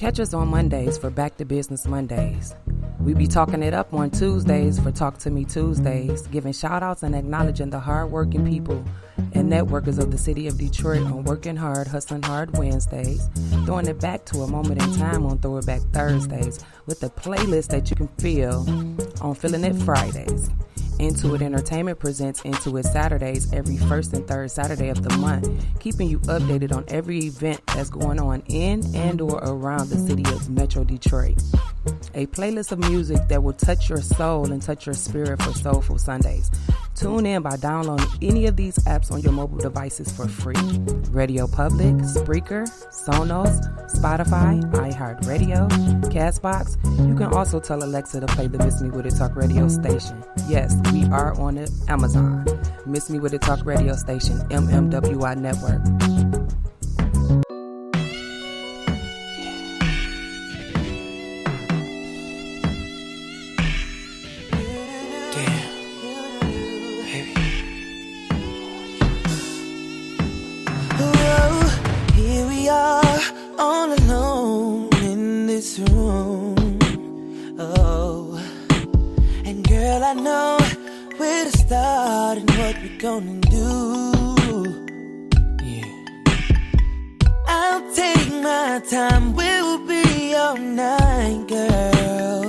Catch us on Mondays for Back to Business Mondays. We be talking it up on Tuesdays for Talk to Me Tuesdays, giving shout outs and acknowledging the hardworking people and networkers of the city of Detroit on Working Hard, Hustling Hard Wednesdays, throwing it back to a moment in time on Throw It Back Thursdays, with a playlist that you can feel on Feeling It Fridays. Intuit Entertainment presents Intuit Saturdays every first and third Saturday of the month, keeping you updated on every event that's going on in and or around the city of Metro Detroit. A playlist of music that will touch your soul and touch your spirit for Soulful Sundays. Tune in by downloading any of these apps on your mobile devices for free. Radio Public, Spreaker, Sonos, Spotify, iHeartRadio, Castbox. You can also tell Alexa to play the Miss Me With It Talk radio station. Yes, we are on Amazon. Miss Me With It Talk radio station, MMWI Network. Gonna do. Yeah, I'll take my time, we'll be all night, girl.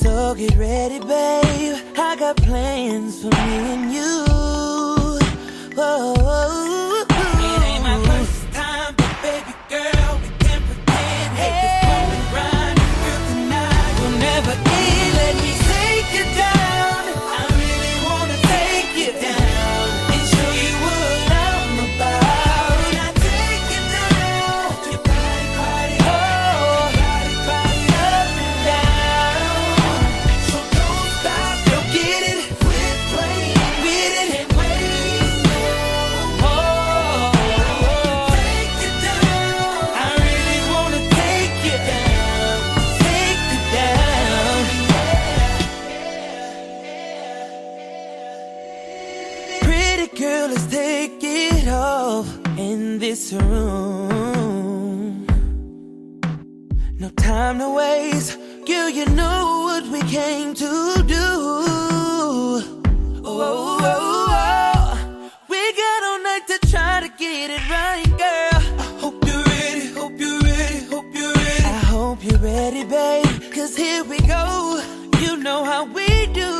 So get ready, babe. I got plans for me and you. Let's take it off in this room. No time to waste, girl. You know what we came to do. Oh, oh, oh, oh. we got all night to try to get it right, girl. I hope you're ready, hope you're ready, hope you're ready. I hope you're ready, babe. Cause here we go. You know how we do.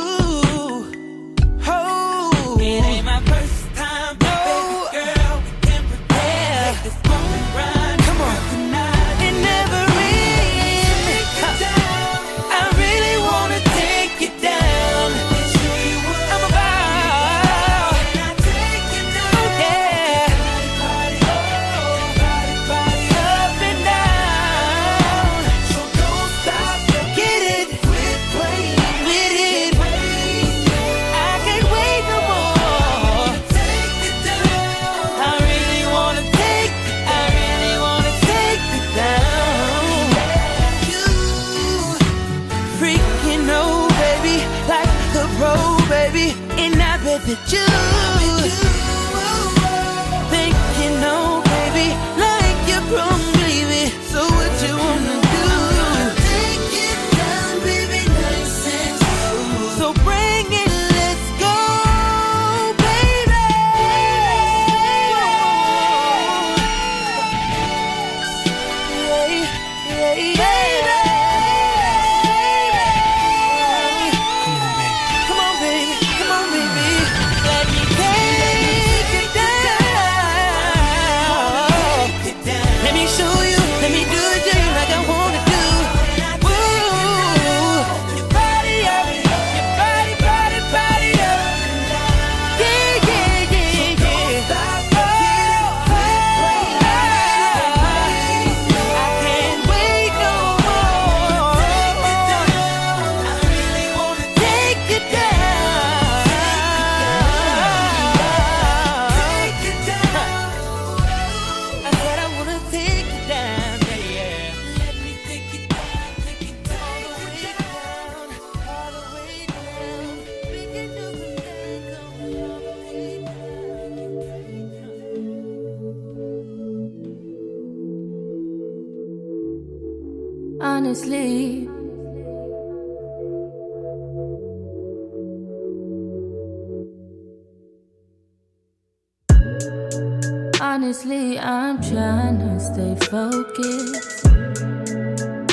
Honestly, I'm trying to stay focused.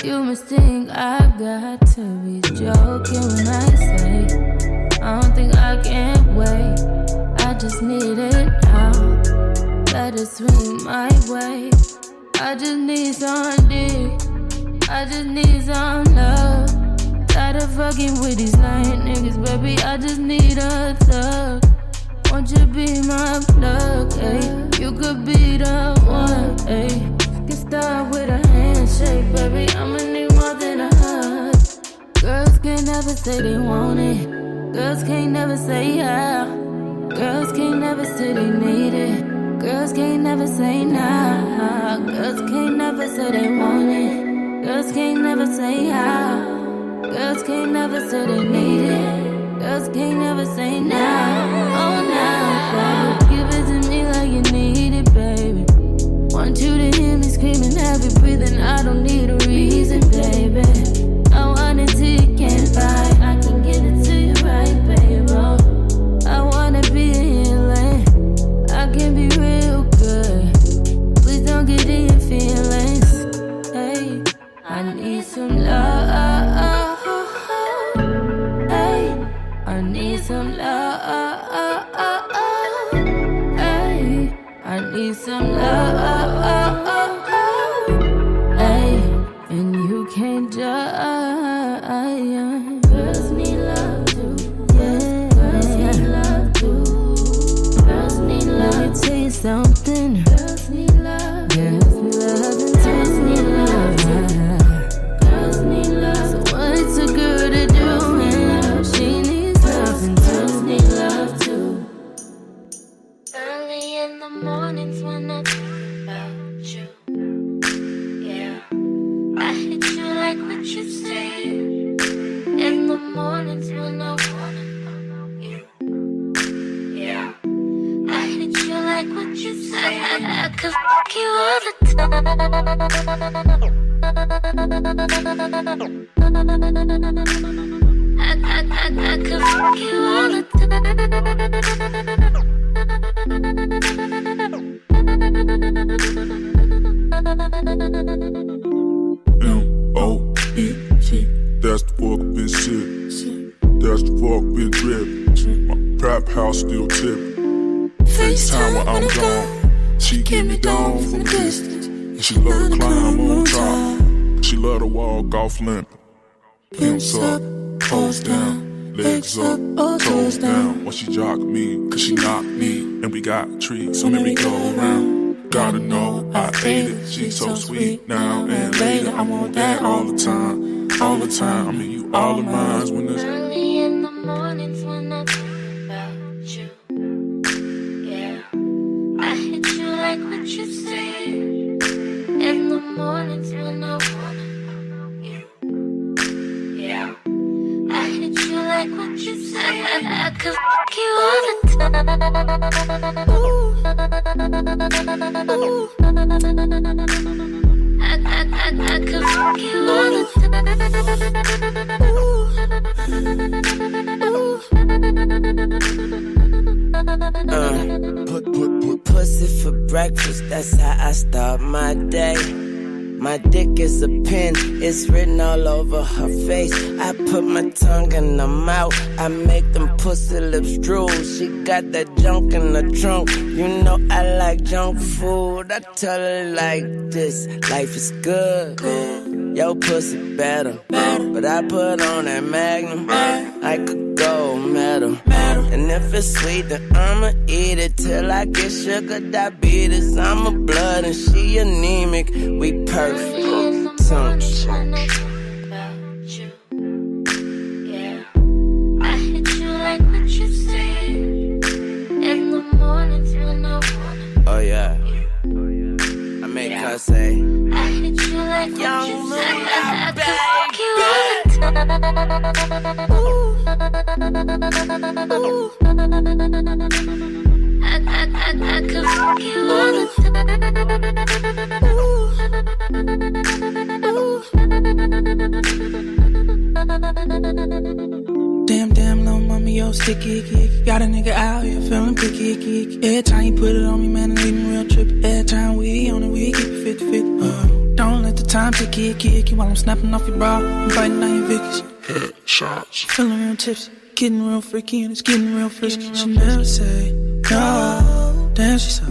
You must think I got to be joking when I say I don't think I can wait. I just need it now. Let it swing my way. I just need some dick. I just need some love. Tired of fucking with these lying niggas, baby. I just need a thug. Won't you be my plug, ayy? You could be the one, ayy. Get started with a handshake, baby. I'ma need more than a hug. Girls can't never say they want it. Girls can't never say yeah. Girls can't never say they need it. Girls can't never say nah. Girls can't never say they want it. Girls can't never say yeah. Girls can't never say they need it. Girls can't never say nah. Oh, nah, baby. Give it to me like you need it, baby. Want you to hear me screaming, heavy breathing. I don't need a reason, baby. I want it till say. I, I could fuck you all the time. I, I, I, I could fuck you all the time. M O E T. That's the fuck bitch shit. That's the fuck bitch drip. My trap house still tipping. FaceTime when I'm gone. She give me down from a distance. And she love to climb on top. She love to walk off limp. Pimps up, toes down, legs up, toes down. When she jock me, cause she knock me. And we got trees, so merry go around. Gotta know I ate it. She's so sweet now and later. I want that all the time, all the time. I mean, you all of mine when it's Uh, put, put, put pussy for breakfast, that's how I start my day. My dick is a pen, it's written all over her face. I put my tongue in her mouth, I make them pussy lips drool. She got that junk in the trunk, you know I like junk food. I tell her like this, life is good. Yo, pussy better, but I put on that magnum like a gold medal. And if it's sweet, then I'ma eat it till I get sugar diabetes. I'm a blood and she anemic. We perfect. Tongue Oh yeah. I make her say, Damn, damn, little mommy, yo, sticky, icky, icky. Got a nigga out here feeling picky. Every time you put it on me, man, I need a real trip. Every time we on it, we keep it fit 50. Uh, don't let the time tick, icky, while I'm snapping off your bra. I'm biting on your Vickies. Headshots. Feeling real tipsy getting real freaky and it's getting real frisky. She never say no. Damn, she so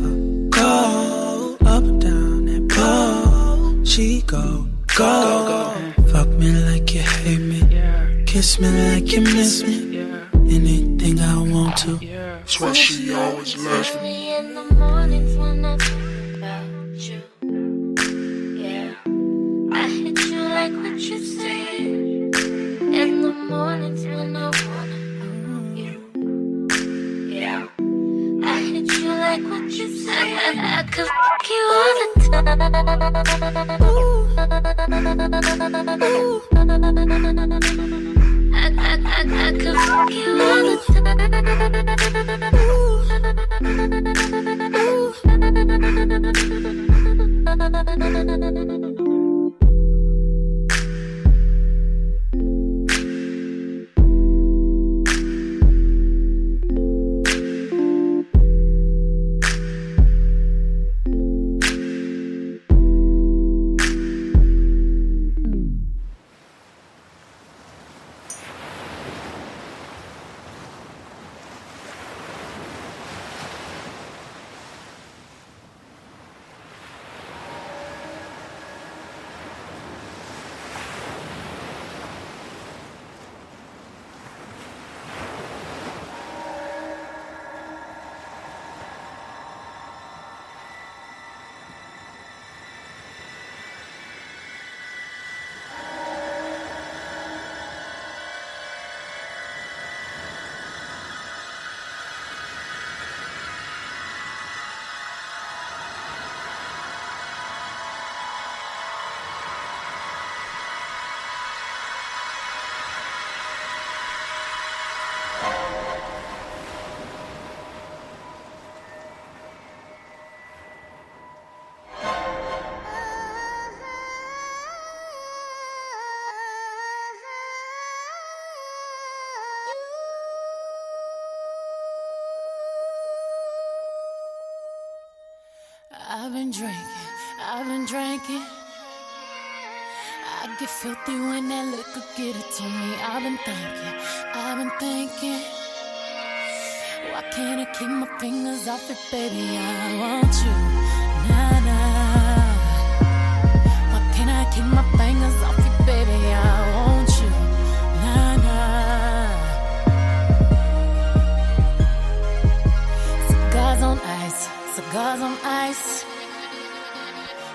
cold. Up and down that pole. She go, go, go. Fuck me like you hate me. Kiss me like you miss me. Anything I want to. That's why she always loves me. in the morning. I could fuck you all the time. Ooh. Ooh. I, I, I, I could fuck you all the time. Ooh. Ooh. been drinking, I've been drinking. I get filthy when that liquor get it to me. I've been thinking, I've been thinking. Why can't I keep my fingers off it, baby? I want you, nah, nah. Why can't I keep my fingers off?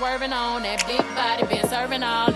swerving on. That big body, been serving all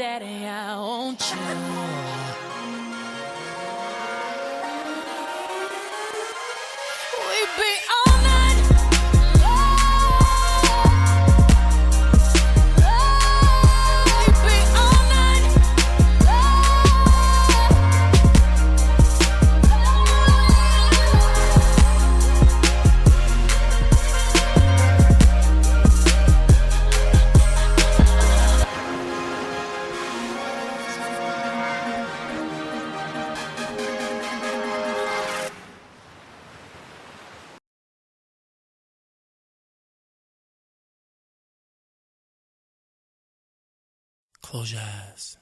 daddy. I want you. Close your eyes.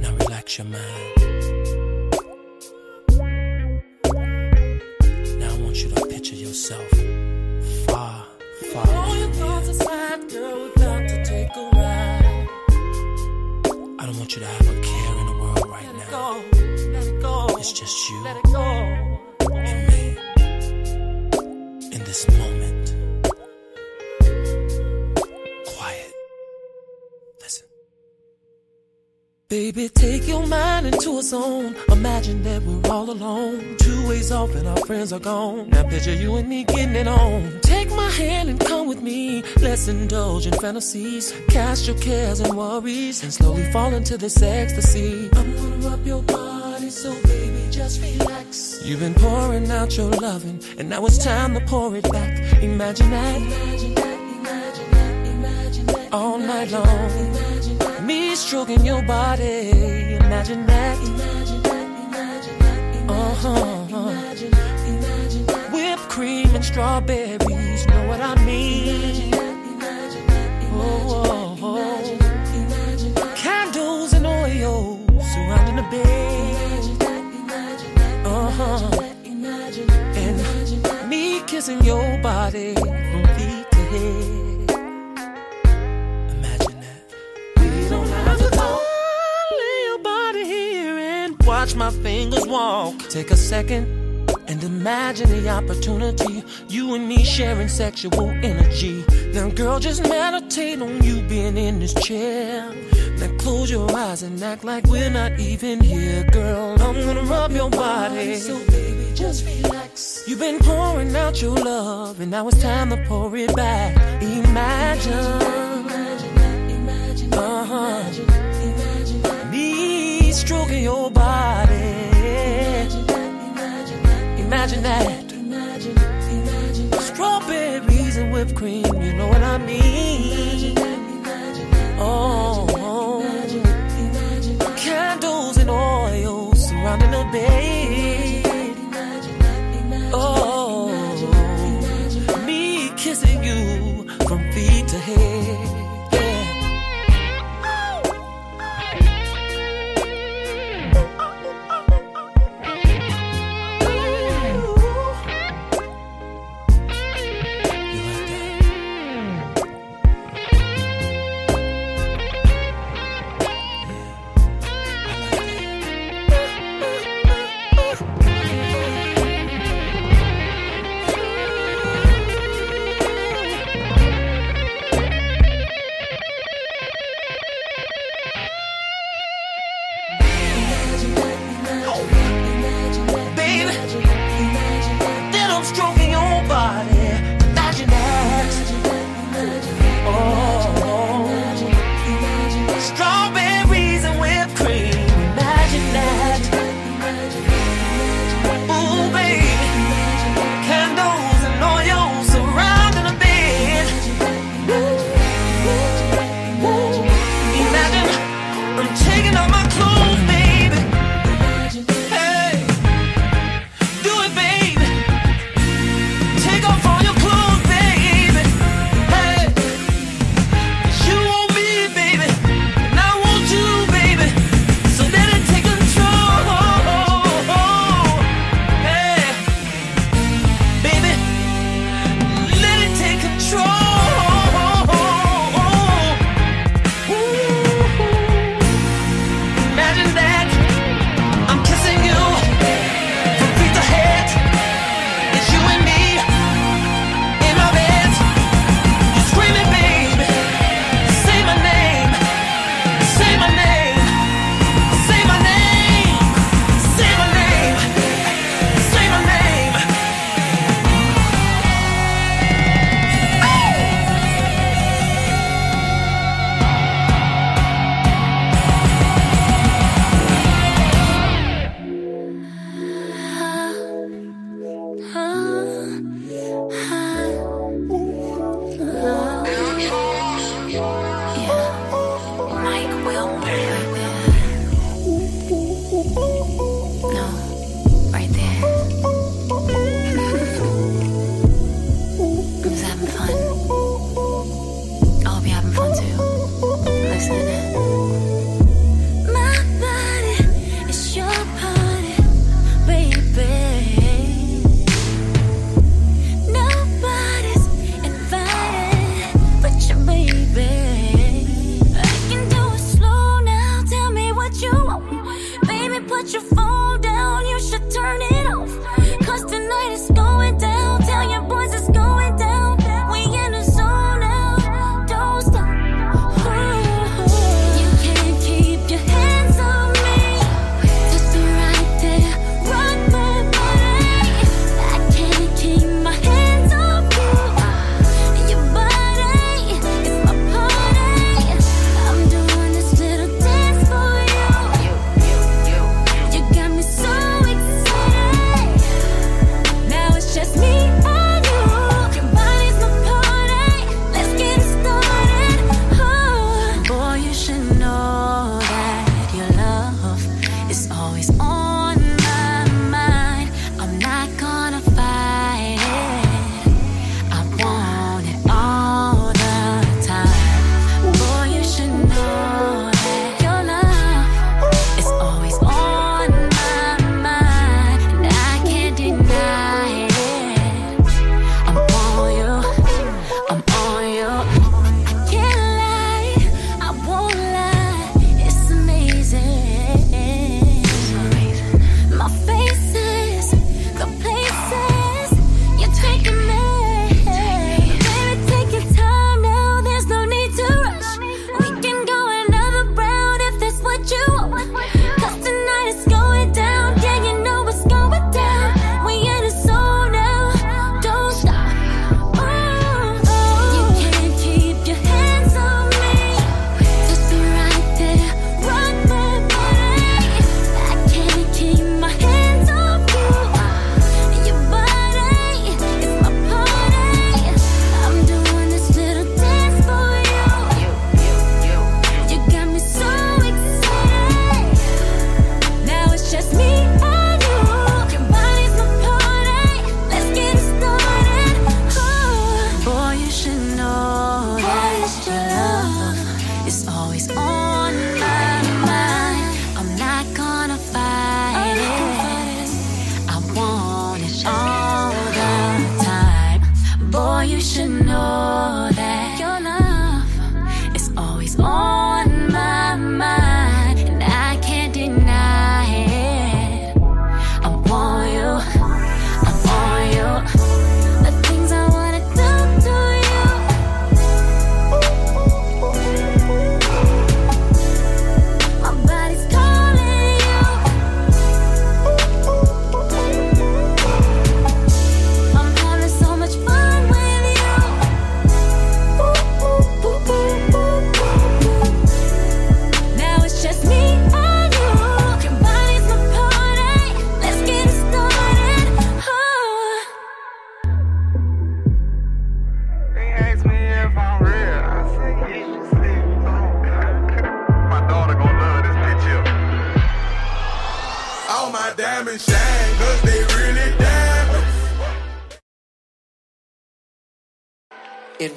Now relax your mind. Now I want you to picture yourself far, far All your thoughts aside, girl, about to take a ride. I don't want you to have a care in the world right Let it now. go, let it go. It's just you Let it go. Baby, take your mind into a zone. Imagine that we're all alone. Two ways off and our friends are gone. Now picture you and me getting it on. Take my hand and come with me. Let's indulge in fantasies. Cast your cares and worries and slowly fall into this ecstasy. I'm gonna rub your body so baby, just relax. You've been pouring out your loving and now it's time to pour it back. Imagine that. Imagine that, imagine that, imagine that. All night long. Imagine that. Me stroking your body. Imagine that. Imagine that, imagine that, uh-huh. Imagine, imagine that. Whipped cream and strawberries, know what I mean? Oh, oh, oh. Candles and oil surrounding the bed. Uh-huh. And me kissing your body from feet to head. Watch my fingers walk. Take a second and imagine the opportunity. You and me sharing sexual energy. Now, girl, just meditate on you being in this chair. Now, close your eyes and act like we're not even here, girl. I'm gonna rub your body. So, baby, just relax. You've been pouring out your love, and now it's time to pour it back. Imagine. Uh-huh. Me stroking your body. Imagine that. Strawberries and whipped cream, you know what I mean.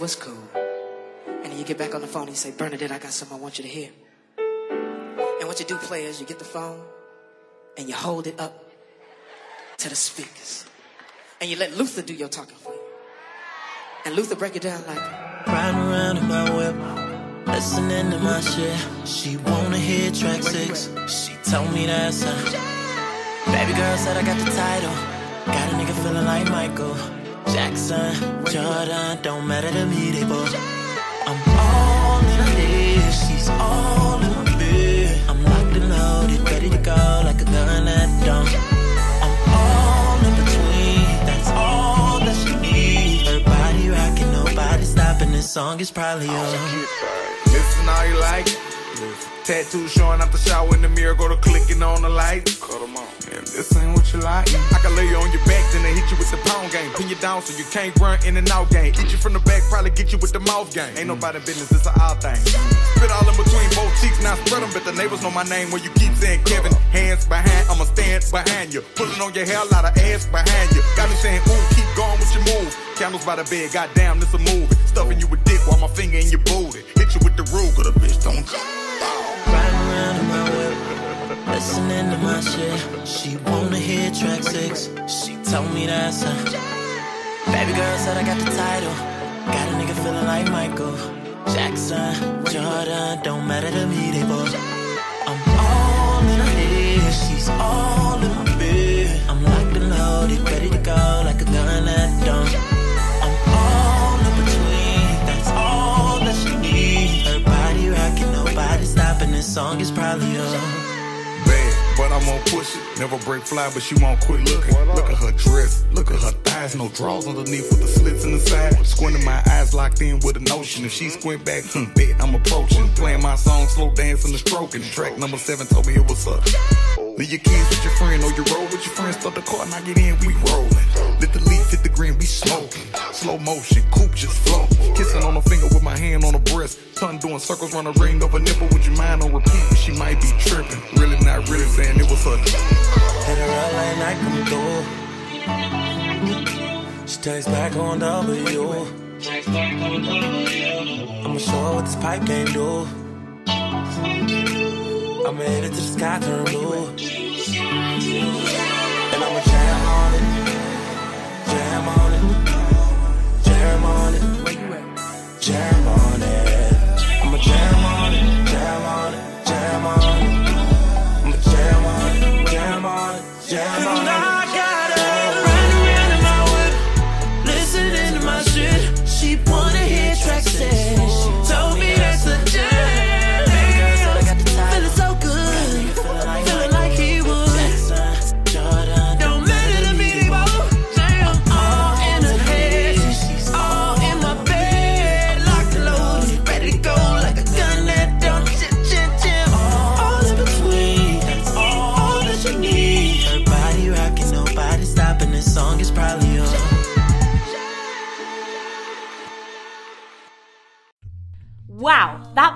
It was cool. And then you get back on the phone and you say, Bernadette, I got something I want you to hear. And what you do, play is you get the phone and you hold it up to the speakers. And you let Luther do your talking for you. And Luther break it down like, Riding around in my whip, listening to my shit. She wanna hear track six. She told me that's her. Baby girl said I got the title. Got a nigga feeling like Michael Jackson, Jordan. Don't matter to me, they both. I'm all in head. She's all in my. I'm locked and loaded, ready to go like a gun at dawn. I'm all in between. That's all that she needs. Her body rocking, nobody stopping. This song is probably on. Listen all you like. Tattoo showing out the shower in the mirror, go to clicking on the light. Cut 'em on. And this ain't what you like. I can lay you on your back, then they hit you with the pound game. Pin you down so you can't run in and out game. Eat you from the back, probably get you with the mouth game. Ain't nobody business, it's a odd thing. Spit all in between both cheeks, now spread them, but the neighbors know my name when you keep saying Kevin. Hands behind, I'ma stand behind you. Pulling on your hair, a lot of ass behind you. Got me saying, ooh, keep going with your move. Candles by the bed, goddamn, this a movie. Stuffing you with while my finger in your booty. Hit you with the rule, cause the bitch don't Riding around in my whip, listening to my shit. She wanna hear track six. She told me that's her. Baby girl said I got the title. Got a nigga feeling like Michael Jackson, Jordan. Don't matter to me, they both. I'm all in her head. She's all in my bed. I'm locked and loaded, ready to go like a gun This song is probably on. bad, but I'm gonna push it. Never break fly, but she won't quit looking. Look at her dress, look at her thighs, no drawers underneath with the slits in the side. Squinting my eyes locked in with a notion. If she squint back, hmm, bet I'm approaching. Playing my song, slow dancing and stroking. Track number seven told me it was up. Leave your kids with your friend or you roll with your friends. Start the car and I get in, we rolling. Let the leaf hit the green, we smoking. Slow motion, coupe just flow. Kissing on the finger with my hand on the breast. Tongue doing circles round the ring of a nipple with you mind on repeat. She might be tripping. Really not really saying it was her. Hit her up night, come through. She takes back on W. I'ma show her what this pipe game do. I'ma hit it till the sky turn blue. Jam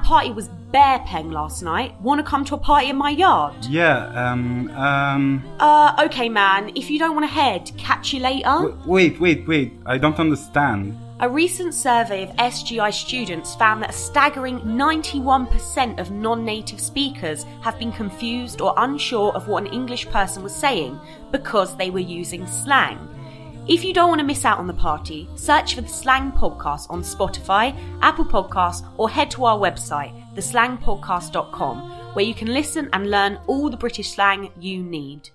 party was bare peng last night. Wanna come to a party in my yard? Yeah, um, um. Uh, okay, man. If you don't want to head, catch you later. w- wait, wait, wait. I don't understand. A recent survey of SGI students found that a staggering 91% of non native speakers have been confused or unsure of what an English person was saying because they were using slang. If you don't want to miss out on the party, search for the Slang Podcast on Spotify, Apple Podcasts, or head to our website, theslangpodcast.com, where you can listen and learn all the British slang you need.